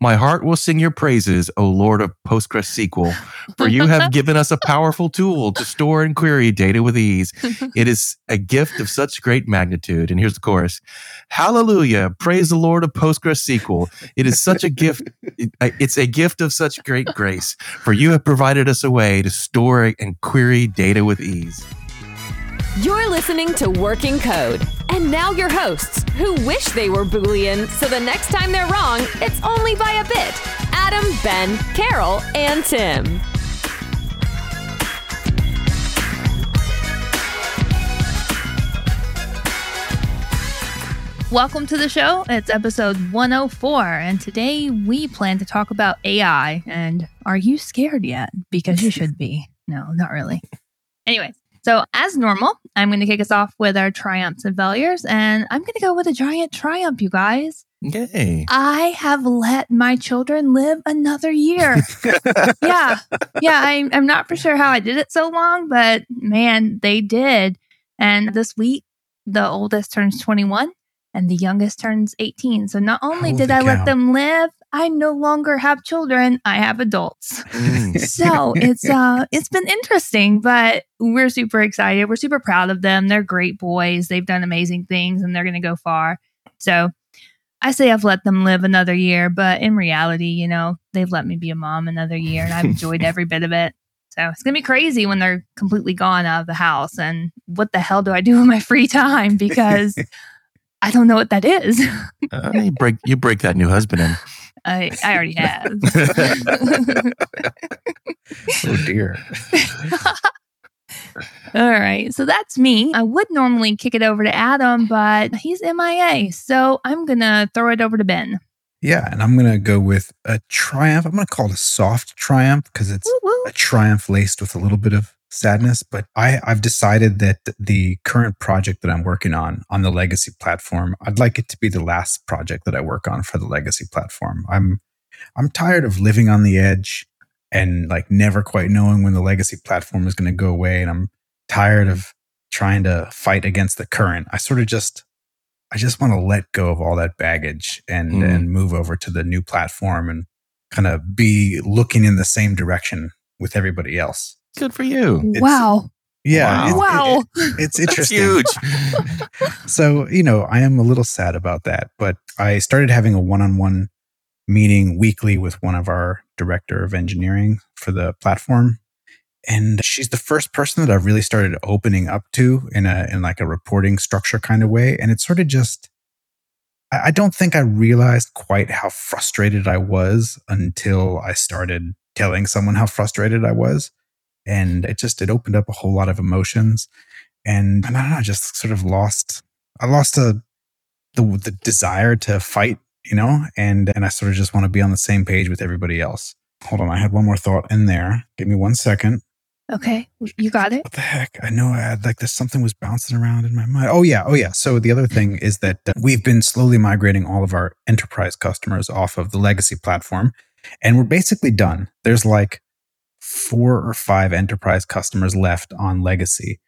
My heart will sing your praises, O Lord of PostgreSQL, for you have given us a powerful tool to store and query data with ease. It is a gift of such great magnitude. And here's the chorus Hallelujah. Praise the Lord of PostgreSQL. It is such a gift. Uh, it's a gift of such great grace, for you have provided us a way to store and query data with ease. You're listening to Working Code. And now your hosts, who wish they were Boolean, so the next time they're wrong, it's only by a bit. Adam, Ben, Carol, and Tim. Welcome to the show. It's episode 104, and today we plan to talk about AI. And are you scared yet? Because you should be. No, not really. Anyways, so as normal, I'm going to kick us off with our triumphs and failures, and I'm going to go with a giant triumph, you guys. Yay. I have let my children live another year. yeah. Yeah. I, I'm not for sure how I did it so long, but man, they did. And this week, the oldest turns 21 and the youngest turns 18. So not only Holy did I cow. let them live, I no longer have children. I have adults. Mm. so it's uh it's been interesting, but we're super excited. We're super proud of them. They're great boys. They've done amazing things and they're gonna go far. So I say I've let them live another year, but in reality, you know, they've let me be a mom another year and I've enjoyed every bit of it. So it's gonna be crazy when they're completely gone out of the house. And what the hell do I do in my free time? Because I don't know what that is. Uh, you break you break that new husband in. I, I already have. Oh dear. All right. So that's me. I would normally kick it over to Adam, but he's MIA. So I'm going to throw it over to Ben. Yeah, and I'm gonna go with a triumph. I'm gonna call it a soft triumph because it's Woo woo. a triumph laced with a little bit of sadness. But I, I've decided that the current project that I'm working on on the legacy platform, I'd like it to be the last project that I work on for the legacy platform. I'm I'm tired of living on the edge and like never quite knowing when the legacy platform is going to go away. And I'm tired of trying to fight against the current. I sort of just I just want to let go of all that baggage and Mm. and move over to the new platform and kind of be looking in the same direction with everybody else. Good for you. It's- wow. Yeah, it- Wow. it- it's That's interesting. huge. so you know, I am a little sad about that, but I started having a one-on-one meeting weekly with one of our director of engineering for the platform. And she's the first person that I've really started opening up to in a in like a reporting structure kind of way. And it's sort of just I I don't think I realized quite how frustrated I was until I started telling someone how frustrated I was. And it just it opened up a whole lot of emotions. And, and I don't know, I just sort of lost I lost a the the desire to fight, you know, and and I sort of just want to be on the same page with everybody else. Hold on, I had one more thought in there. Give me one second. Okay. You got it. What the heck? I know I had like this something was bouncing around in my mind. Oh yeah, oh yeah. So the other thing is that uh, we've been slowly migrating all of our enterprise customers off of the legacy platform, and we're basically done. There's like four or five enterprise customers left on legacy.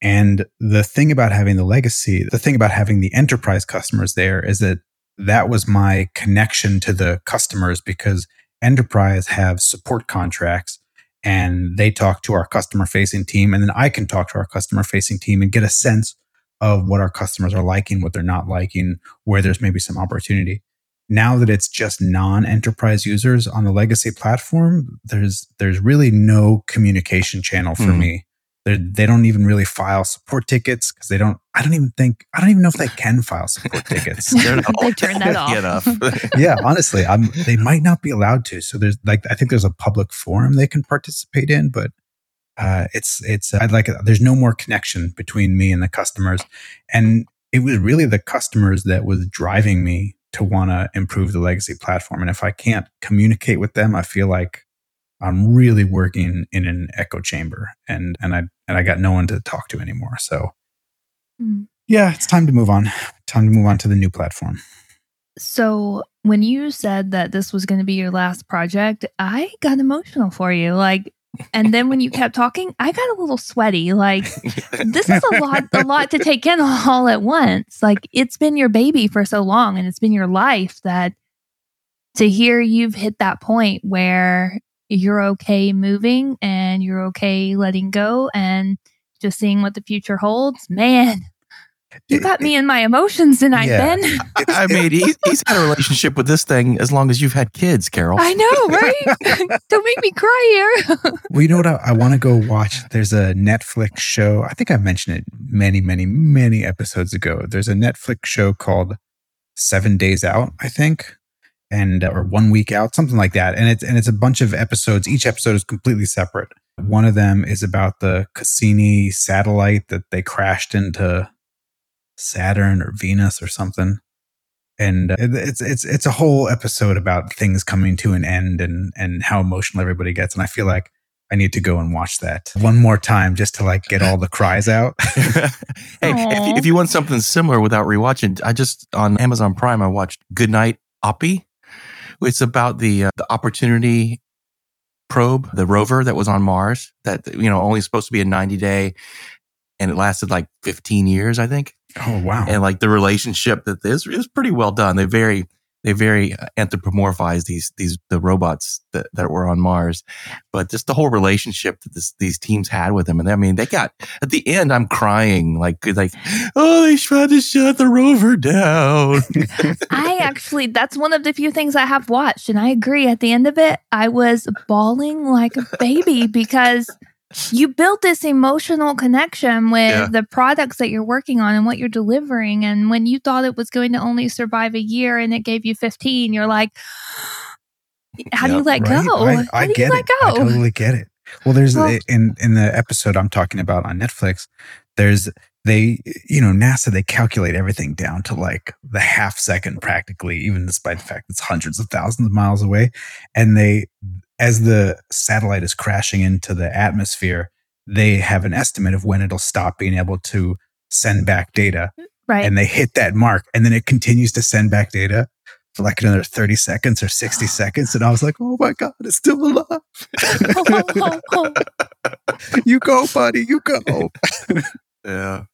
And the thing about having the legacy, the thing about having the enterprise customers there is that that was my connection to the customers because enterprise have support contracts and they talk to our customer facing team and then I can talk to our customer facing team and get a sense of what our customers are liking, what they're not liking, where there's maybe some opportunity. Now that it's just non-enterprise users on the legacy platform, there's there's really no communication channel for Hmm. me. They're, they don't even really file support tickets because they don't. I don't even think I don't even know if they can file support tickets. They're not They turned that off. enough. yeah, honestly, I'm, they might not be allowed to. So there's like, I think there's a public forum they can participate in, but uh, it's, it's, I'd like, there's no more connection between me and the customers. And it was really the customers that was driving me to want to improve the legacy platform. And if I can't communicate with them, I feel like I'm really working in an echo chamber and, and I, and I got no one to talk to anymore. So Mm. yeah, it's time to move on. Time to move on to the new platform. So when you said that this was going to be your last project, I got emotional for you. Like, and then when you kept talking, I got a little sweaty. Like, this is a lot, a lot to take in all at once. Like, it's been your baby for so long, and it's been your life that to hear you've hit that point where you're okay moving and you're okay letting go and just seeing what the future holds, man. You got me in my emotions tonight, Yeah. Ben. I mean, he's, he's had a relationship with this thing as long as you've had kids, Carol. I know, right? Don't make me cry here. Well, you know what? I, I want to go watch. There's a Netflix show. I think I mentioned it many, many, many episodes ago. There's a Netflix show called Seven Days Out, I think, and uh, or One Week Out, something like that. And it's and it's a bunch of episodes. Each episode is completely separate. One of them is about the Cassini satellite that they crashed into Saturn or Venus or something. And uh, it's it's it's a whole episode about things coming to an end and and how emotional everybody gets. And I feel like I need to go and watch that one more time just to like get all the cries out. hey, if, you- if you want something similar without rewatching, I just on Amazon Prime I watched Goodnight Oppie. It's about the uh, the Opportunity probe, the rover that was on Mars. That you know only supposed to be a ninety day, and it lasted like fifteen years, I think. Oh wow! And like the relationship that is is pretty well done. They very they very uh, anthropomorphize these these the robots that, that were on Mars, but just the whole relationship that this, these teams had with them. And I mean, they got at the end, I'm crying like like oh, they tried to shut the rover down. I actually, that's one of the few things I have watched. And I agree. At the end of it, I was bawling like a baby because you built this emotional connection with Yeah. the products that you're working on and what you're delivering. And when you thought it was going to only survive a year and it gave you 15, you're like, how do you let Right? go? I, how I do get you let it. I totally get it. Well, there's Well- in in the episode I'm talking about on Netflix. There's they you know NASA they calculate everything down to like the half second practically, even despite the fact it's hundreds of thousands of miles away. And they, as the satellite is crashing into the atmosphere, they have an estimate of when it'll stop being able to send back data mm, right. and they hit that mark and then it continues to send back data for like another 30 seconds or 60 seconds and i was like oh my god it's still alive you go buddy you go yeah,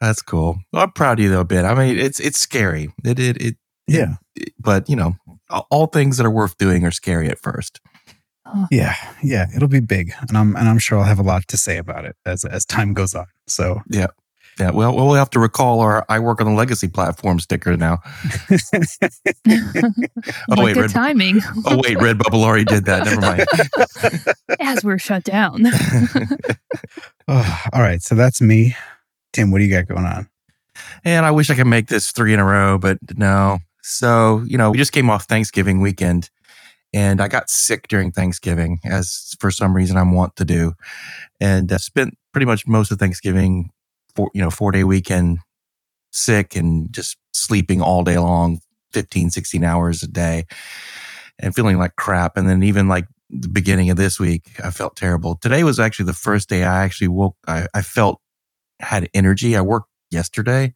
that's cool. I'm proud of you though, Ben. I mean, it's it's scary. It it it. yeah it- but you know, all- all things that are worth doing are scary at first. Yeah yeah it'll be big and i'm and i'm sure i'll have a lot to say about it as as time goes on so Yeah. Yeah. Well, we'll have to recall our "I work on the legacy platform" sticker now. oh wait, good Red- timing Oh wait, Redbubble already did that. Never mind. as we're shut down. oh, all right so that's me tim what do you got going on And I wish I could make this three in a row, but no. So, you know, we just came off Thanksgiving weekend and I got sick during Thanksgiving, as for some reason I'm wont to do. And uh, spent pretty much most of Thanksgiving, four, you know, four day weekend sick and just sleeping all day long, 15, 16 hours a day and feeling like crap. And then even like the beginning of this week, I felt terrible. Today was actually the first day I actually woke, I, I felt had energy. I worked yesterday.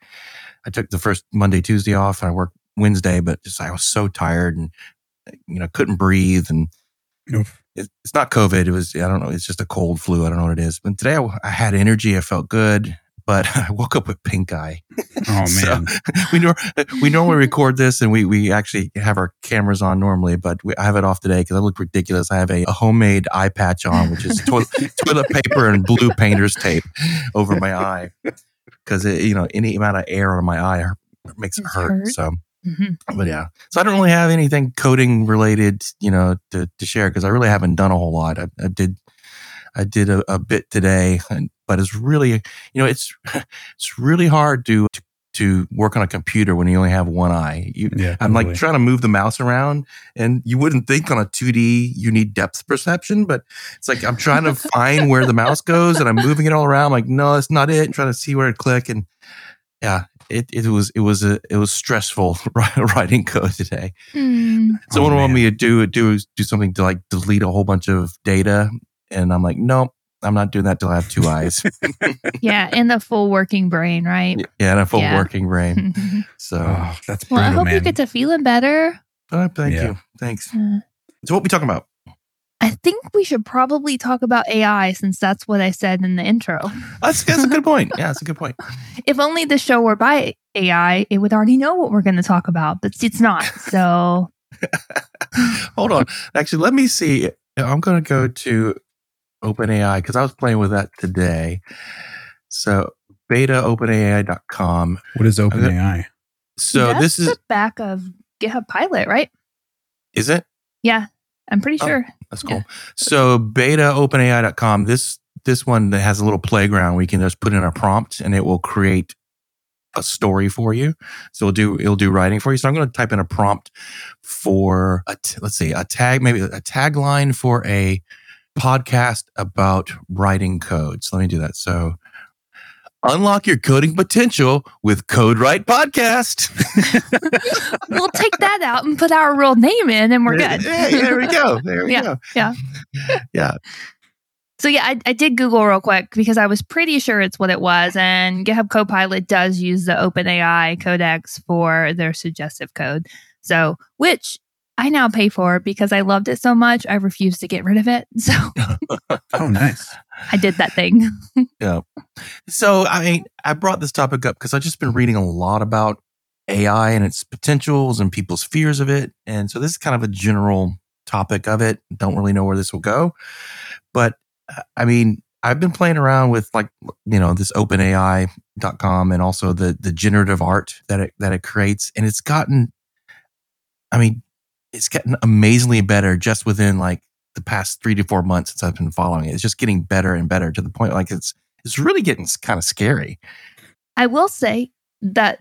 I took the first Monday, Tuesday off and I worked Wednesday, but just I was so tired and you know couldn't breathe and Oof. it, it's not COVID. It was I don't know. It's just a cold flu. I don't know what it is. But today I, I had energy. I felt good, but I woke up with pink eye. oh man we nor- we normally record this and we we actually have our cameras on normally, but we, I have it off today because I look ridiculous. I have a, a homemade eye patch on, which is toilet, toilet paper and blue painter's tape over my eye because you know any amount of air on my eye makes it It's hurt. hurt. So, Mhm. but yeah, so I don't really have anything coding related, you know, to to share because I really haven't done a whole lot. I, I did. I did a, a bit today, and, but it's really, you know, it's it's really hard to, to to work on a computer when you only have one eye. You, yeah I'm like trying to move the mouse around, and you wouldn't think on a 2D you need depth perception, but it's like I'm trying to find where the mouse goes, and I'm moving it all around. I'm like, no, that's not it. I'm trying to see where to click, and yeah, it, it was it was a it was stressful writing code today. Hmm. Someone Oh, wanted me to do do do something to like delete a whole bunch of data, and I'm like, nope, I'm not doing that till I have two eyes. Yeah, in the full working brain, right? yeah, in a full Yeah. working brain. well, So, oh that's I hope man you get to feeling better. uh, thank Yeah. you, thanks. Uh, So, what we talking about? I think we should probably talk about AI since that's what I said in the intro. That's that's a good point. Yeah, that's a good point. If only the show were by AI, it would already know what we're going to talk about, but it's not. So Hold on. Actually, let me see. I'm going to go to OpenAI because I was playing with that today. So betaopenai.com. What is OpenAI? So That's this is the back of GitHub Pilot, right? is it? Yeah, I'm pretty Oh. sure. That's cool. So betaopenai.com. This this one that has a little playground. We can just put in a prompt and it will create a story for you. So it'll do it'll do writing for you. So I'm going to type in a prompt for a t- let's see a tag maybe a tagline for a podcast about writing code. So let me do that. So unlock your coding potential with Code Right Podcast. we'll take that out and put our real name in, and we're good. Yeah, there we go. There we Yeah, go. yeah. Yeah. So yeah, I, I did Google real quick because I was pretty sure it's what it was, and GitHub Copilot does use the OpenAI codex for their suggestive code. So, which I now pay for because I loved it so much, I refused to get rid of it. So Oh, nice. I did that thing. Yeah. So, I mean, I brought this topic up because I've just been reading a lot about AI and its potentials and people's fears of it. And so, this is kind of a general topic of it. Don't really know where this will go. But I mean, I've been playing around with like, you know, this openai.com and also the, the generative art that it, that it creates. And it's gotten, I mean, it's gotten amazingly better just within like the past three to four months since I've been following it. It's just getting better and better to the point like it's, it's really getting kind of scary. I will say that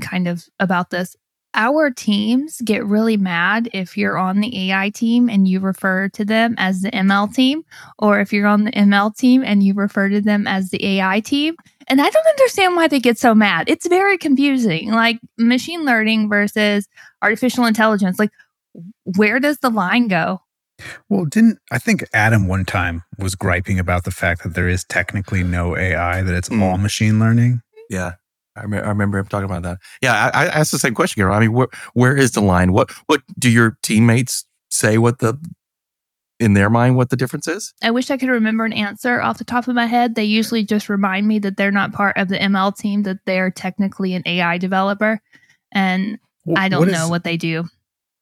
kind of about this. Our teams get really mad if you're on the AI team and you refer to them as the ML team, or if you're on the ML team and you refer to them as the AI team. And I don't understand why they get so mad. It's very confusing. Like machine learning versus artificial intelligence. Like, where does the line go? Well, didn't I think Adam one time was griping about the fact that there is technically no AI, that it's Mm. all machine learning? Yeah. I, rem- I remember him talking about that. Yeah, I, I asked the same question, Carol. I mean, where where is the line? What what do your teammates say? What the in their mind, what the difference is? I wish I could remember an answer off the top of my head. They usually just remind me that they're not part of the ML team, that they're technically an AI developer. And Wh- I don't what is- know what they do.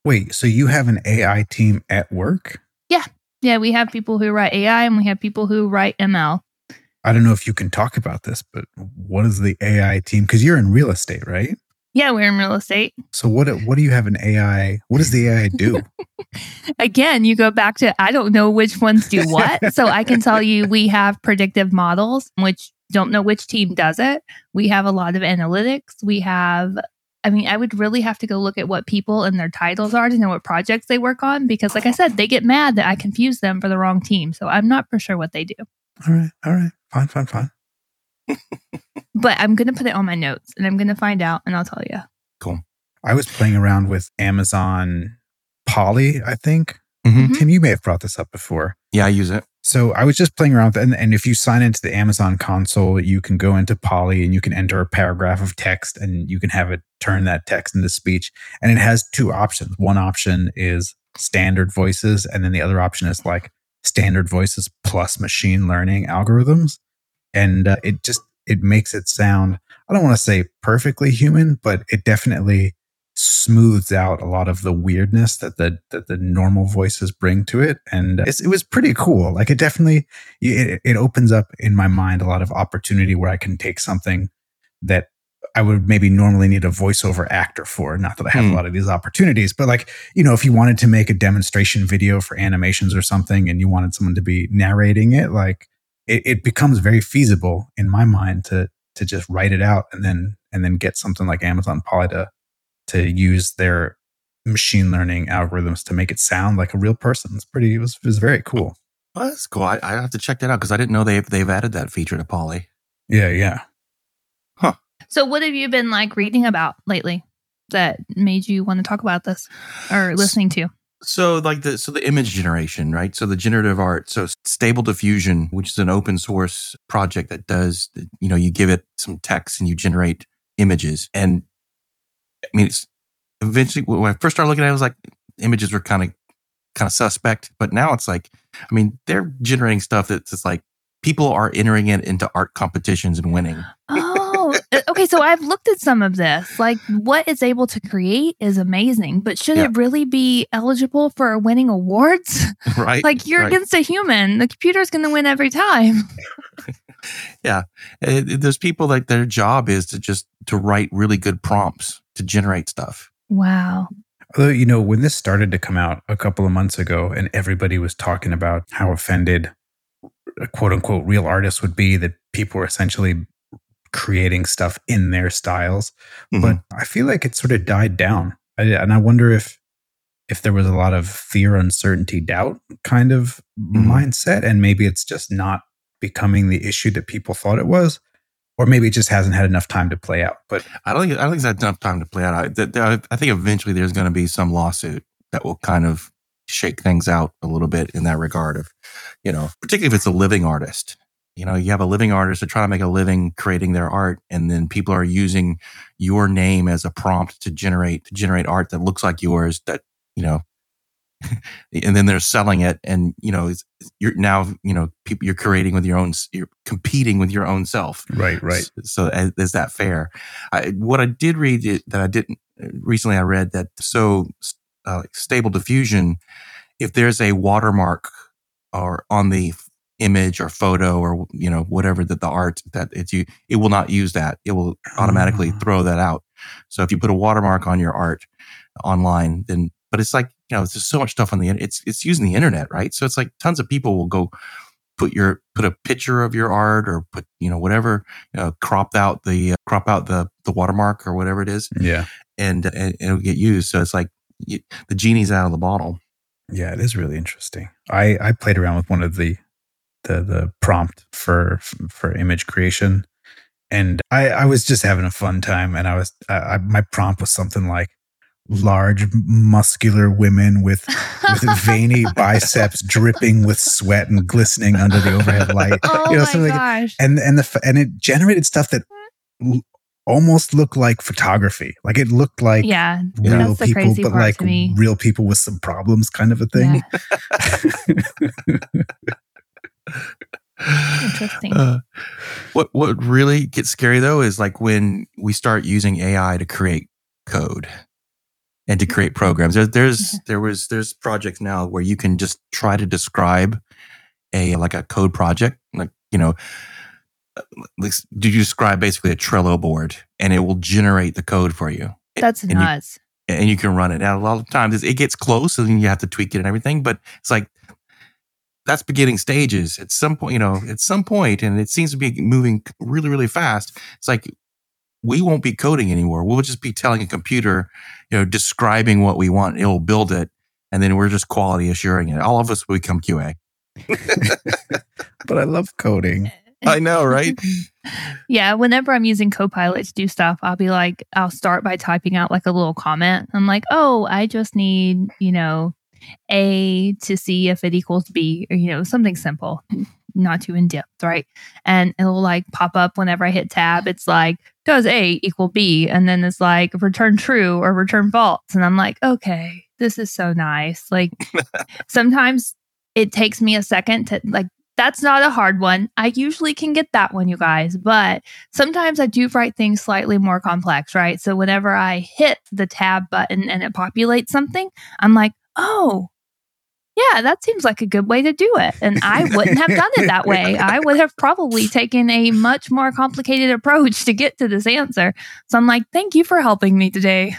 Wait, so you have an AI team at work? Yeah, Yeah, we have people who write AI and we have people who write ML. I don't know if you can talk about this, but what is the AI team? Because you're in real estate, right? Yeah, we're in real estate. So what what do you have an AI? What does the AI do? Again, you go back to I don't know which ones do what. so I can tell you we have predictive models, which don't know which team does it. We have a lot of analytics. We have I mean, I would really have to go look at what people and their titles are to know what projects they work on because, like I said, they get mad that I confuse them for the wrong team. So I'm not for sure what they do. all right, all right, fine, fine, fine. But I'm going to put it on my notes and I'm going to find out and I'll tell you. Cool. I was playing around with Amazon Polly, I think. Mhm. Tim, you may have brought this up before. Yeah, I use it. So I was just playing around with it. And, and if you sign into the Amazon console, you can go into Polly and you can enter a paragraph of text and you can have it turn that text into speech. And it has two options. One option is standard voices, and then the other option is like standard voices plus machine learning algorithms. And uh, it just it makes it sound I don't want to say perfectly human, but it definitely smooths out a lot of the weirdness that the that the normal voices bring to it. And it's, it was pretty cool. Like it definitely it, it opens up in my mind a lot of opportunity where i can take something that i would maybe normally need a voiceover actor for. Not that i have Hmm. a lot of these opportunities but like you know if you wanted to make a demonstration video for animations or something and you wanted someone to be narrating it like it, it becomes very feasible in my mind to to just write it out and then and then get something like amazon Polly to to use their machine learning algorithms to make it sound like a real person. It's pretty. It was it was very cool. Well, that's cool. I, I have to check that out because I didn't know they've they've added that feature to Polly. Yeah, yeah. Huh. So, what have you been like reading about lately that made you want to talk about this or listening to? So like the so the image generation, right? So the generative art. So Stable Diffusion, which is an open source project that does, you know, you give it some text and you generate images. And I mean, it's eventually when I first started looking at it, I was like, images were kind of kind of suspect. But now it's like, I mean, they're generating stuff that's just like people are entering it into art competitions and winning. Oh, okay. okay, so I've looked at some of this. Like what it's able to create is amazing, but should Yeah. it really be eligible for winning awards? right? like you're right. against a human. The computer's going to win every time. Uh, there's people like their job is to just to write really good prompts to generate stuff. Wow. Although, you know, when this started to come out a couple of months ago and everybody was talking about how offended quote unquote real artists would be that people were essentially creating stuff in their styles. Mhm. But I feel like it sort of died down. I, and I wonder if if there was a lot of fear, uncertainty, doubt kind of Mhm. mindset, and maybe it's just not becoming the issue that people thought it was, or maybe it just hasn't had enough time to play out. But I don't think I don't think it's had enough time to play out. I, I think eventually there's going to be some lawsuit that will kind of shake things out a little bit in that regard of, you know, particularly if it's a living artist. You know, you have a living artist to try to make a living creating their art, and then people are using your name as a prompt to generate to generate art that looks like yours. That you know, and then they're selling it, and you know, you're now you know people you're creating with your own, you're competing with your own self. right, right So uh, is that fair? I, what I did read that I didn't recently, I read that so uh, stable diffusion, if there's a watermark or on the image or photo or you know whatever that the art that it's you, it will not use that. It will automatically Ah. throw that out. So if you put a watermark on your art online, then but it's like you know there's just so much stuff on the internet. It's it's using the internet, right? So it's like tons of people will go put your put a picture of your art or put you know whatever know, crop out the uh, crop out the the watermark or whatever it is yeah, and, and it'll get used so it's like you, the genie's out of the bottle yeah, it is really interesting. I I played around with one of the the the prompt for for image creation, and I I was just having a fun time, and I was I, I, my prompt was something like large muscular women with with veiny biceps dripping with sweat and glistening under the overhead light oh You know, my something like- gosh. and and the and it generated stuff that l- almost looked like photography like it looked like yeah. real That's people but like real people with some problems kind of a thing Interesting. Uh, what what really gets scary though is like when we start using ai to create code and to create programs there, there's there was there's projects now where you can just try to describe a like a code project like you know uh, like, do you describe basically a Trello board and it will generate the code for you That's and you- nuts. and you can run it. Now, a lot of times it gets close and you have to tweak it and everything, but it's like that's beginning stages. At some point, you know, at some point, and it seems to be moving really, really fast. It's like we won't be coding anymore. We'll just be telling a computer, you know, describing what we want. It'll build it, and then we're just quality assuring it. All of us will become QA. but i love coding I know, right? Yeah, whenever I'm using Copilot to do stuff, I'll be like, I'll start by typing out like a little comment. I'm like, oh, I just need, you know, A to see if it equals B, or, you know, something simple, not too in depth, right? And it'll like pop up whenever I hit tab. It's like, does A equal B? And then it's like, return true or return false. And I'm like, okay, this is so nice. Like, sometimes it takes me a second to like, that's not a hard one. I usually can get that one, you guys, but sometimes I do write things slightly more complex, right? So whenever I hit the tab button and it populates something, I'm like, oh, yeah, that seems like a good way to do it. And I wouldn't have done it that way. I would have probably taken a much more complicated approach to get to this answer. So I'm like, thank you for helping me today.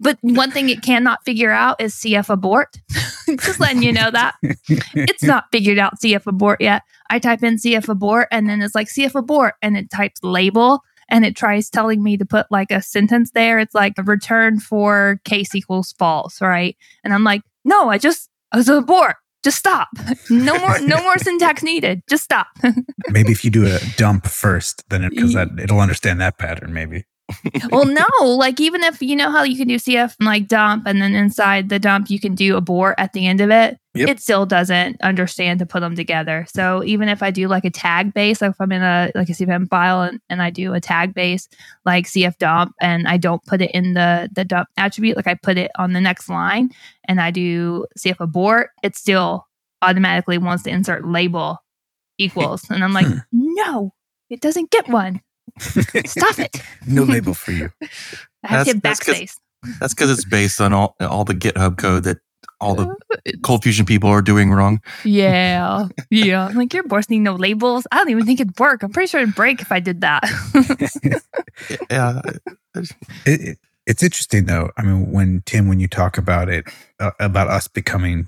but one thing it cannot figure out is CF abort. Just letting you know that it's not figured out CF abort yet. I type in CF abort and then it's like CF abort and it types label and it tries telling me to put like a sentence there. It's like a return for case equals false, right? And I'm like, no, I just I was abort. Just stop. No more no more syntax needed. Just stop. maybe if you do a dump first then because that it'll understand that pattern maybe well, no, like even if you know how you can do CF and like dump, and then inside the dump you can do abort at the end of it, Yep. it still doesn't understand to put them together. So even if I do like a tag base, like if I'm in a like a CFM file and, and I do a tag base like CF dump, and I don't put it in the the dump attribute, like I put it on the next line, and I do CF abort, it still automatically wants to insert label equals, and I'm like, Hmm. no, it doesn't get one. Stop it. no label for you. I have to That's- get that's 'cause- backspace. That's because it's based on all all the GitHub code that all the ColdFusion people are doing wrong. Yeah. Yeah. I'm like, your boards need no labels. I don't even think it'd work. I'm pretty sure it'd break if I did that. Yeah, It, it, it's interesting though. I mean, when Tim, when you talk about it, uh, about us becoming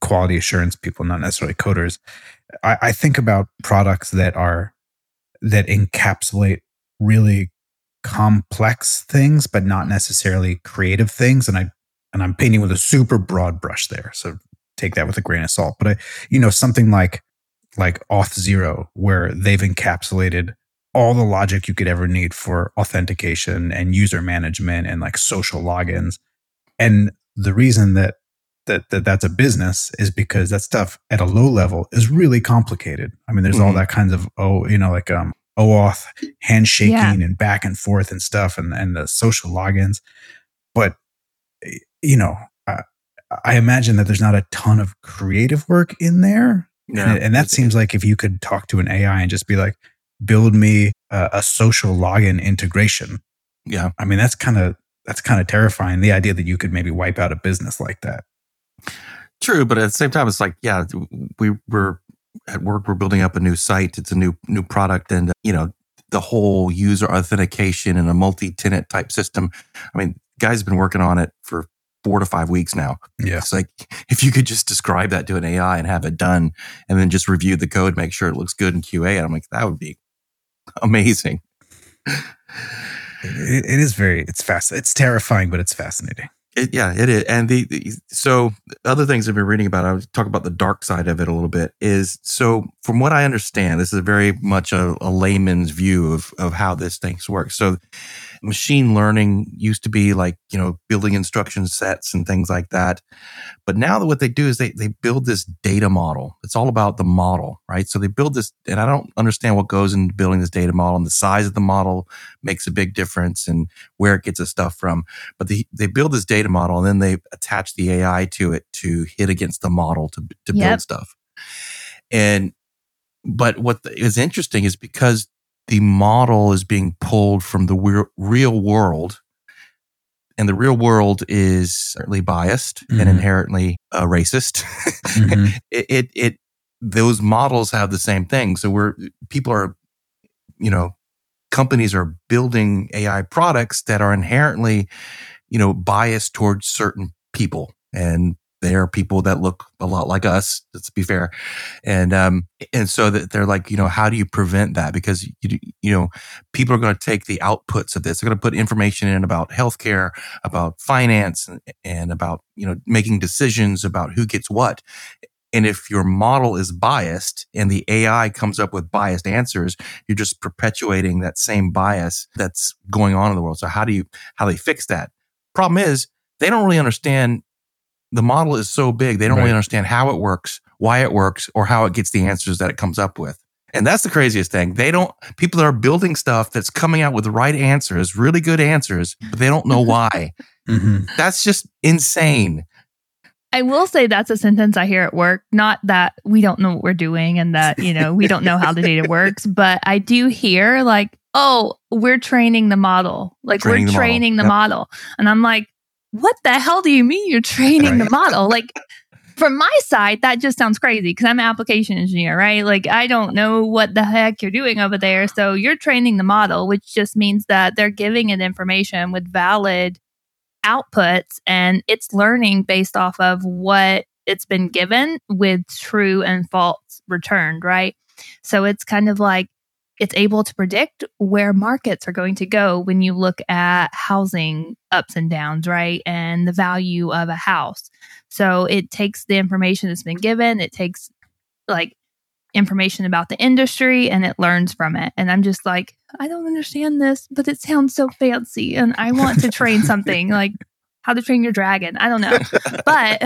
quality assurance people, not necessarily coders, I, I think about products that are that encapsulate really complex things, but not necessarily creative things. And I and I'm painting with a super broad brush there, so take that with a grain of salt. But I, you know, something like like Auth0, where they've encapsulated all the logic you could ever need for authentication and user management and like social logins. And the reason that that, that that's a business is because that stuff at a low level is really complicated. I mean, there's all Mhm. that kinds of oh, you know, like um OAuth handshaking Yeah. and back and forth and stuff and and the social logins. But you know, I, I imagine that there's not a ton of creative work in there. yeah. And, and that seems like if you could talk to an AI and just be like, build me a, a social login integration. yeah. I mean, that's kind of that's kind of terrifying. The idea that you could maybe wipe out a business like that. True, but at the same time, it's like, yeah, we were at work. We're building up a new site. It's a new new product, and you know, the whole user authentication and a multi-tenant type system. I mean, guys have been working on it for four to five weeks now. Yeah. It's like if you could just describe that to an AI and have it done, and then just review the code, make sure it looks good in QA. And I'm like, that would be amazing. It, it is very it's fast. It's terrifying, but it's fascinating. It, yeah, it is. And the, the so other things I've been reading about, I would talk about the dark side of it a little bit. Is so from what I understand, this is very much a, a layman's view of of how this things work. So machine learning used to be like you know building instruction sets and things like that, but now that what they do is they they build this data model. It's all about the model, right? So they build this, and I don't understand what goes into building this data model. And the size of the model makes a big difference, and where it gets its stuff from but they, they build this data model and then they attach the AI to it to hit against the model to, to Yep. build stuff. And, but what is interesting is because the model is being pulled from the real world and the real world is certainly biased Mhm. and inherently uh, racist. Mhm. it, it, it, those models have the same thing. So we're, people are, you know, companies are building AI products that are inherently, you know, biased towards certain people. And they are people that look a lot like us, let's be fair. And, um, and so that they're like, you know, how do you prevent that? Because, you, you know, people are going to take the outputs of this. They're going to put information in about healthcare, about finance and, and about, you know, making decisions about who gets what. And if your model is biased and the AI comes up with biased answers, you're just perpetuating that same bias that's going on in the world. So how do you, how they fix that? Problem is they don't really understand the model is so big. They don't really understand how it works, why it works, or how it gets the answers that it comes up with. And that's the craziest thing. They don't, people that are building stuff that's coming out with the right answers, really good answers, but they don't know why. Mhm. that's just insane. I will say that's a sentence I hear at work. Not that we don't know what we're doing and that, you know, we don't know how the data works, but I do hear like, oh, we're training the model. Like Training we're model. training the Yep. model. And I'm like, what the hell do you mean you're training the model? Like from my side, that just sounds crazy because I'm an application engineer, right? Like I don't know what the heck you're doing over there. So you're training the model, which just means that they're giving it information with valid outputs and it's learning based off of what it's been given with true and false returned, right? So it's kind of like it's able to predict where markets are going to go when you look at housing ups and downs, right? And the value of a house. So it takes the information that's been given, it takes like information about the industry and it learns from it. And I'm just like, I don't understand this, but it sounds so fancy and I want to train something like how to train your dragon. I don't know. But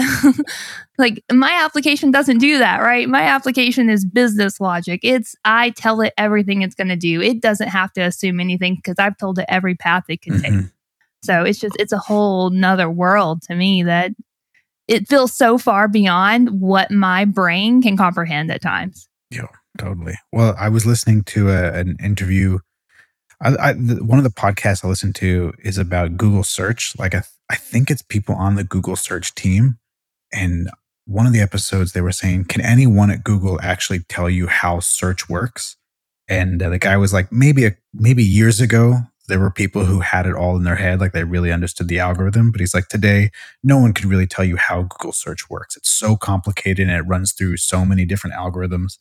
like my application doesn't do that, right? My application is business logic. It's I tell it everything it's going to do. It doesn't have to assume anything because I've told it every path it can take. Mhm. So it's just it's a whole nother world to me that it feels so far beyond what my brain can comprehend at times. Yeah, totally. Well, I was listening to a, an interview I, I, the, one of the podcasts I listen to is about Google search. Like I, I think it's people on the Google search team. And one of the episodes they were saying, can anyone at Google actually tell you how search works? And uh, the guy was like, maybe a, maybe years ago, there were people who had it all in their head, like they really understood the algorithm. But he's like, today, no one can really tell you how Google search works. It's so complicated and it runs through so many different algorithms.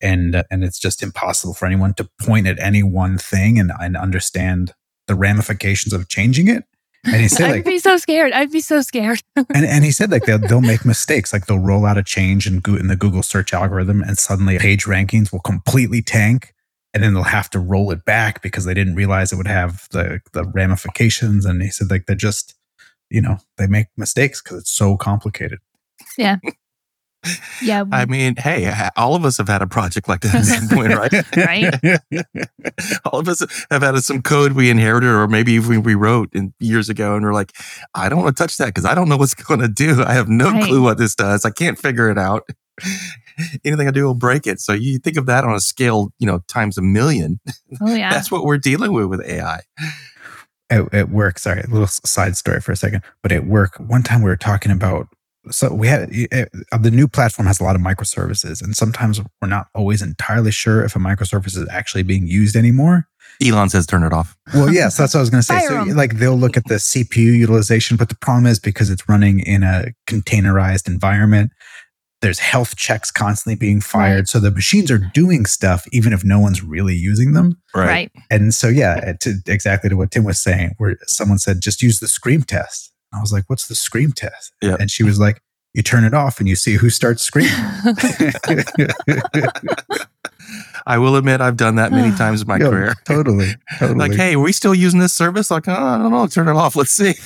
And, uh, and it's just impossible for anyone to point at any one thing and, and understand the ramifications of changing it. And he said, I'd like, be so scared. I'd be so scared. and, and he said like they'll, they'll make mistakes like they'll roll out a change in, Go- in the google search algorithm and suddenly page rankings will completely tank and then they'll have to roll it back because they didn't realize it would have the, the ramifications and he said like they're just you know they make mistakes because it's so complicated yeah. I mean, hey, all of us have had a project like that at some point, right? Right. all of us have had some code we inherited or maybe even we wrote in years ago and we're like, I don't want to touch that because I don't know what's going to do. I have no Right. clue what this does. I can't figure it out. Anything I do will break it. So you think of that on a scale, you know, times a million. oh yeah. That's what we're dealing with with AI. at, at work sorry a little side story for a second but at work one time we were talking about so we had uh, the new platform has a lot of microservices and sometimes we're not always entirely sure if a microservice is actually being used anymore Elon says turn it off. well yes that's what i was going to say Fire so 'em. like they'll look at the cpu utilization but the problem is because it's running in a containerized environment there's health checks constantly being fired Right. so the machines are doing stuff even if no one's really using them right. and so, yeah, to, exactly to what Tim was saying, where someone said, just use the scream test. I was like, what's the scream test? Yeah. And she was like, you turn it off and you see who starts screaming. I will admit I've done that many times in my Yeah, career. Totally. Totally. Like, hey, are we still using this service? Like, oh, I don't know. Turn it off. Let's see.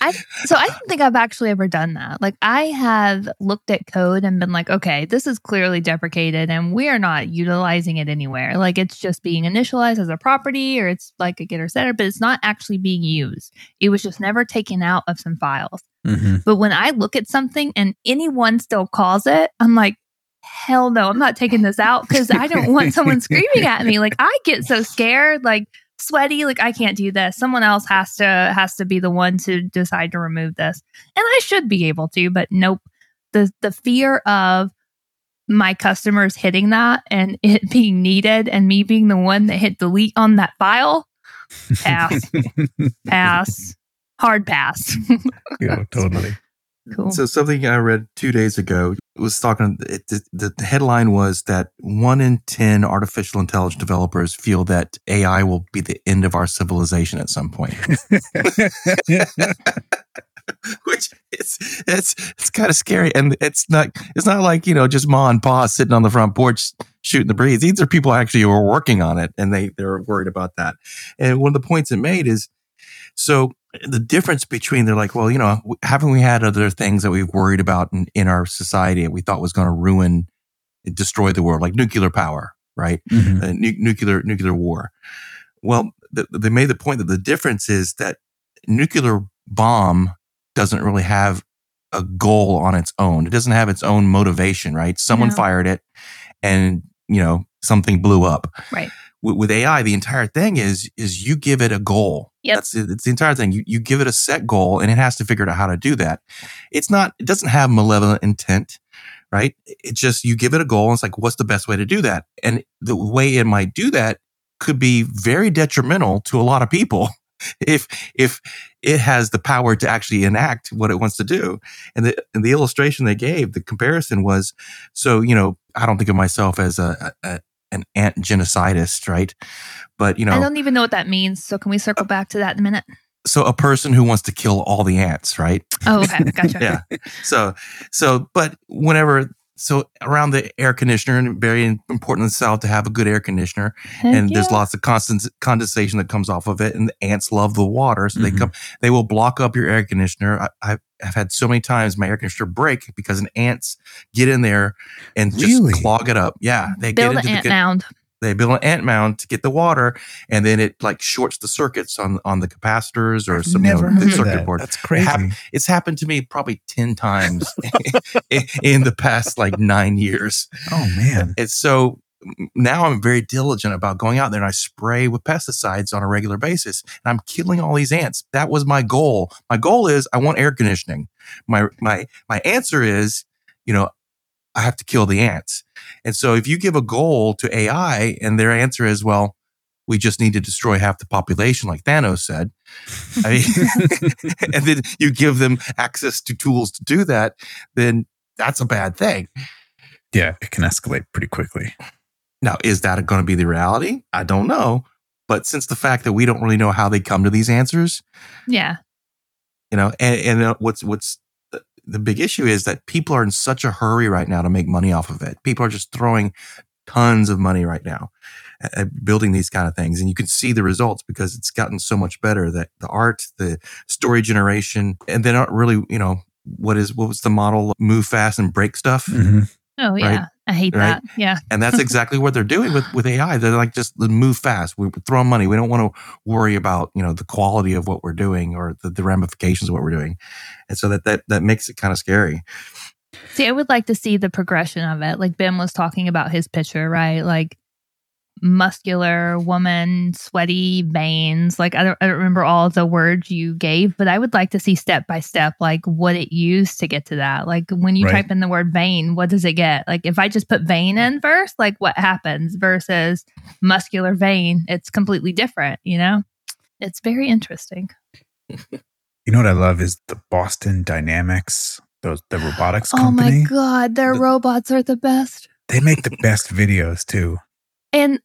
I, so I don't think I've actually ever done that. Like I have looked at code and been like, okay, this is clearly deprecated and we are not utilizing it anywhere. Like it's just being initialized as a property or it's like a getter setter, but it's not actually being used. It was just never taken out of some files. Mhm. But when I look at something and anyone still calls it, I'm like, hell no, I'm not taking this out because I don't want someone screaming at me. Like I get so scared, like sweaty, like I can't do this. Someone else has to has to be the one to decide to remove this. And I should be able to, but nope. The the fear of my customers hitting that and it being needed and me being the one that hit delete on that file, pass, pass, hard pass. yeah, totally. Cool. So something I read two days ago was talking. It, the, the headline was that one in ten artificial intelligence developers feel that AI will be the end of our civilization at some point. Which it's it's it's kind of scary, and it's not it's not like you know just ma and pa sitting on the front porch shooting the breeze. These are people actually who are working on it, and they they're worried about that. And one of the points it made is so the difference between they're like, well, you know, haven't we had other things that we've worried about in, in our society that we thought was going to ruin, destroy the world, like nuclear power, right? Mhm. Uh, nu- nuclear nuclear war. Well, th- they made the point that the difference is that nuclear bomb doesn't really have a goal on its own. It doesn't have its own motivation, right? Someone No. fired it, and you know something blew up. Right. With, with AI, the entire thing is is you give it a goal. Yep. That's. It's the entire thing. You you give it a set goal, and it has to figure out how to do that. It's not. It doesn't have malevolent intent, right? It's just you give it a goal. And it's like, what's the best way to do that? And the way it might do that could be very detrimental to a lot of people if if it has the power to actually enact what it wants to do. And the and the illustration they gave, the comparison was, so you know, I don't think of myself as a, a an ant genocidist, right? But you know, I don't even know what that means. So can we circle back to that in a minute? so a person who wants to kill all the ants, right? Oh, okay. Gotcha. Yeah. So so, but whenever. So around the air conditioner, and very important in the South to have a good air conditioner, Heck and there's lots of constant condensation that comes off of it, and the ants love the water, so they Mhm. come. They will block up your air conditioner. I, I've, I've had so many times my air conditioner break because an ants get in there and just Really? clog it up. Yeah, they build get an into ant the mound. they build an ant mound to get the water, and then it like shorts the circuits on on the capacitors or I've some you know, the circuit that. board. That's crazy. hap- It's happened to me probably ten times in, in the past like nine years. oh man. It's so now I'm very diligent about going out there and I spray with pesticides on a regular basis and I'm killing all these ants. That was my goal. My goal is I want air conditioning. My, my, my answer is, you know, I have to kill the ants. And so if you give a goal to AI and their answer is, well, we just need to destroy half the population, like Thanos said. I mean, and then you give them access to tools to do that, then that's a bad thing. Yeah, it can escalate pretty quickly. Now, is that going to be the reality? I don't know. But since the fact that we don't really know how they come to these answers, Yeah. you know, and, and uh, what's what's the, the big issue is that people are in such a hurry right now to make money off of it. People are just throwing tons of money right now at, at building these kind of things, and you can see the results because it's gotten so much better. That the art, the story generation, and they aren't really, you know, what is what was the model? Move fast and break stuff. Mhm. Oh yeah. Right. I hate Right. that. Yeah. And that's exactly what they're doing with, with AI. They're like, just move fast. We throw money. We don't want to worry about, you know, the quality of what we're doing or the, the ramifications of what we're doing. And so that, that, that makes it kind of scary. See, I would like to see the progression of it. Like Ben was talking about his picture, right? Like muscular woman, sweaty veins. Like I don't, I don't remember all the words you gave, but I would like to see step by step, like what it used to get to that. Like when you Right. type in the word vein, what does it get? Like if I just put vein in first, like what happens versus muscular vein? It's completely different, you know? It's very interesting. You know what I love is the Boston Dynamics, those the robotics Oh my. God, their The- robots are the best. They make the best videos too. And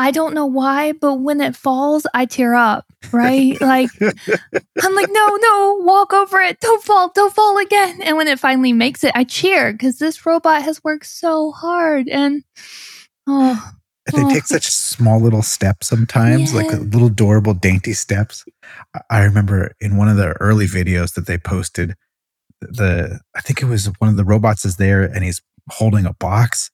I don't know why, but when it falls, I tear up, right? like, I'm like, no, no, walk over it. Don't fall, don't fall again. And when it finally makes it, I cheer because this robot has worked so hard. And, oh, they Oh. take such small little steps sometimes, like little adorable, dainty steps. I remember in one of the early videos that they posted, the I think it was one of the robots is there and he's holding a box,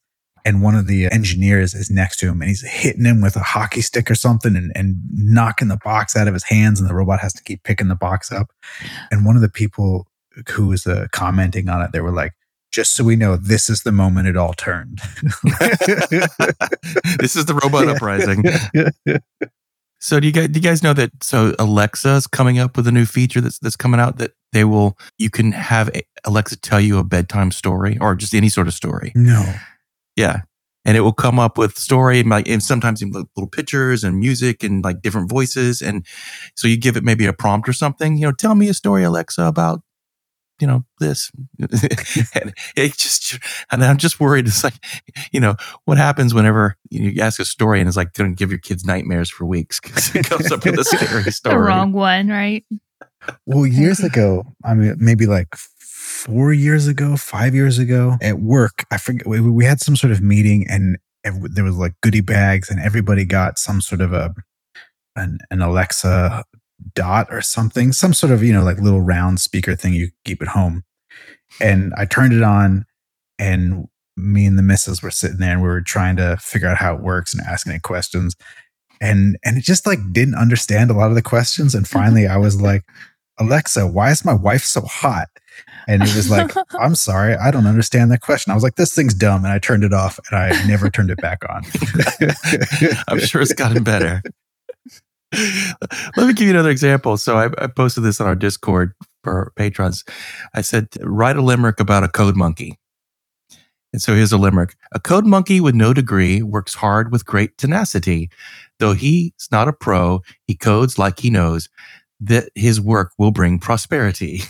and one of the engineers is next to him and he's hitting him with a hockey stick or something and, and knocking the box out of his hands, and the robot has to keep picking the box up. And one of the people who was uh, commenting on it, they were like, "Just so we know, this is the moment it all turned." this is the robot Yeah. uprising. So do you guys do you guys know that so Alexa is coming up with a new feature that's that's coming out that they will you can have Alexa tell you a bedtime story or just any sort of story. no. Yeah. And it will come up with story and like and sometimes even little pictures and music and like different voices. And so you give it maybe a prompt or something, you know, tell me a story, Alexa, about, you know, this. and it just and I'm just worried it's like, you know, what happens whenever you ask a story and it's like gonna give your kids nightmares for weeks because it comes up with a scary story. the story. wrong one, right? Well, years ago, I mean, maybe like four years ago, five years ago at work, I forget, we, we had some sort of meeting and there was like goodie bags and everybody got some sort of a, an, an Alexa dot or something, some sort of, you know, like little round speaker thing you keep at home. And I turned it on and me and the missus were sitting there and we were trying to figure out how it works and asking it questions. And, and it just like didn't understand a lot of the questions. And finally I was like, Alexa, why is my wife so hot? And it was like, I'm sorry, I don't understand that question. I was like, this thing's dumb. And I turned it off and I never turned it back on. I'm sure it's gotten better. Let me give you another example. So I, I posted this on our Discord for our patrons. I said, write a limerick about a code monkey. And so here's a limerick. A code monkey with no degree works hard with great tenacity. Though he's not a pro, he codes like he knows that his work will bring prosperity.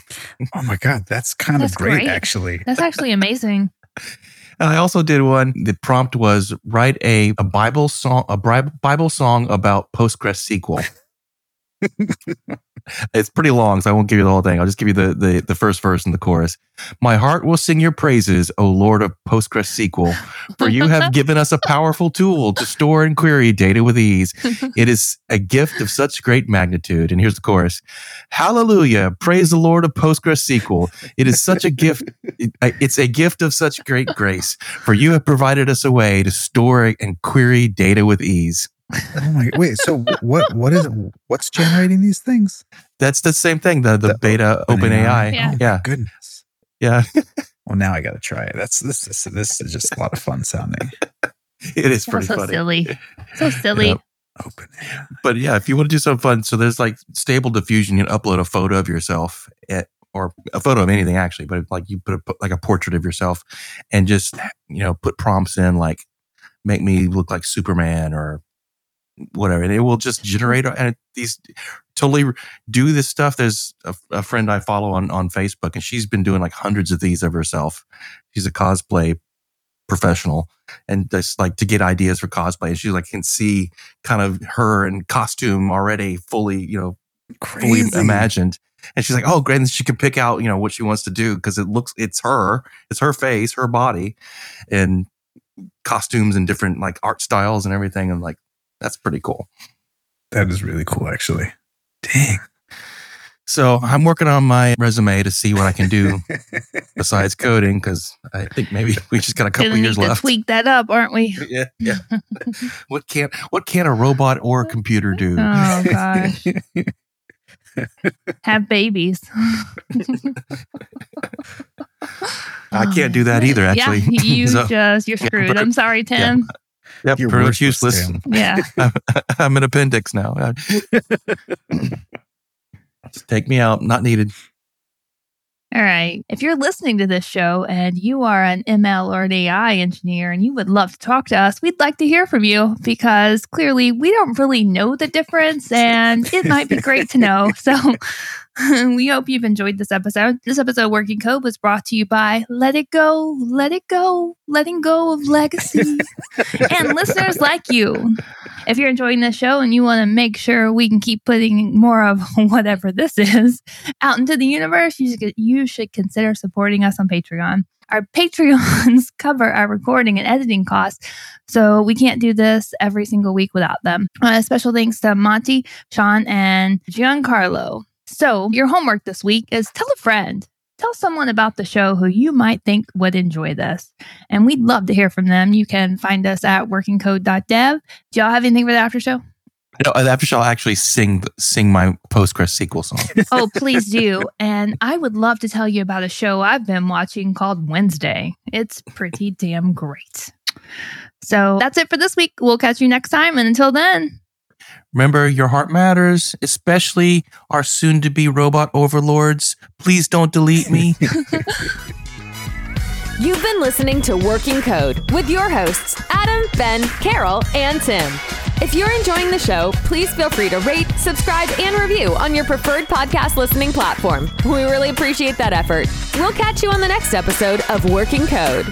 Oh my God, that's kind That's of great, great. actually. That's actually amazing. And I also did one. The prompt was write a, a Bible song, a Bri- Bible song about PostgreSQL. it's pretty long, so I won't give you the whole thing. I'll just give you the, the, the first verse and the chorus. My heart will sing your praises, O Lord of PostgreSQL, for you have given us a powerful tool to store and query data with ease. It is a gift of such great magnitude. And here's the chorus. Hallelujah. Praise the Lord of PostgreSQL. It is such a gift. it- it's a gift of such great grace, for you have provided us a way to store and query data with ease. Oh my wait, so what what is what's generating these things? That's the same thing. The the, The beta OpenAI. OpenAI. Yeah. Oh, Yeah. Goodness. Yeah. Well now I gotta try it. That's this is this is just a lot of fun sounding. It is pretty so funny. silly. So silly. Yep. Open it. But yeah, if you want to do something fun, so there's like stable diffusion. You can upload a photo of yourself at, or a photo of anything actually, but like you put a, like a portrait of yourself and just, you know, put prompts in like make me look like Superman or whatever. And it will just generate and these totally do this stuff. There's a, a friend I follow on, on Facebook and she's been doing like hundreds of these of herself. She's a cosplay professional and just like to get ideas for cosplay. And she like can see kind of her in costume already fully, you know, fully imagined. And she's like, oh, great. And she can pick out, you know, what she wants to do because it looks, it's her, it's her face, her body, and costumes and different like art styles and everything. And like, that's pretty cool. That is really cool, actually. Dang. So I'm working on my resume to see what I can do besides coding because I think maybe we just got a couple Gonna years need to left. tweak that up, aren't we? Yeah, yeah. what can what can a robot or a computer do? Oh gosh. Have babies. I can't oh, do that either. Actually, Yeah, you So, just you're Yeah, screwed. but- I'm sorry, Tim. Yep, You're pretty much worthless, useless. Tim. Yeah. I'm, I'm an appendix now. Just take me out. Not needed. All right. If you're listening to this show and you are an ML or an AI engineer and you would love to talk to us, we'd like to hear from you because clearly we don't really know the difference and it might be great to know. So we hope you've enjoyed this episode. This episode, of Working Code, was brought to you by Let It Go, Let It Go, Letting Go of Legacy, and listeners like you. If you're enjoying this show and you want to make sure we can keep putting more of whatever this is out into the universe, you should, you should consider supporting us on Patreon. Our Patreons cover our recording and editing costs, so we can't do this every single week without them. Uh, special thanks to Monty, Sean, and Giancarlo. So, your homework this week is tell a friend. Tell someone about the show who you might think would enjoy this. And we'd love to hear from them. You can find us at workingcode.dev. Do y'all have anything for the after show? No, uh, the after shall actually sing sing my PostgreSQL song. oh, please do. And I would love to tell you about a show I've been watching called Wednesday. It's pretty damn great. So that's it for this week. We'll catch you next time. And until then, Remember, your heart matters, especially our soon to be robot overlords. Please don't delete me. You've been listening to Working Code with your hosts, Adam, Ben, Carol, and Tim. If you're enjoying the show, please feel free to rate, subscribe, and review on your preferred podcast listening platform. We really appreciate that effort. We'll catch you on the next episode of Working Code.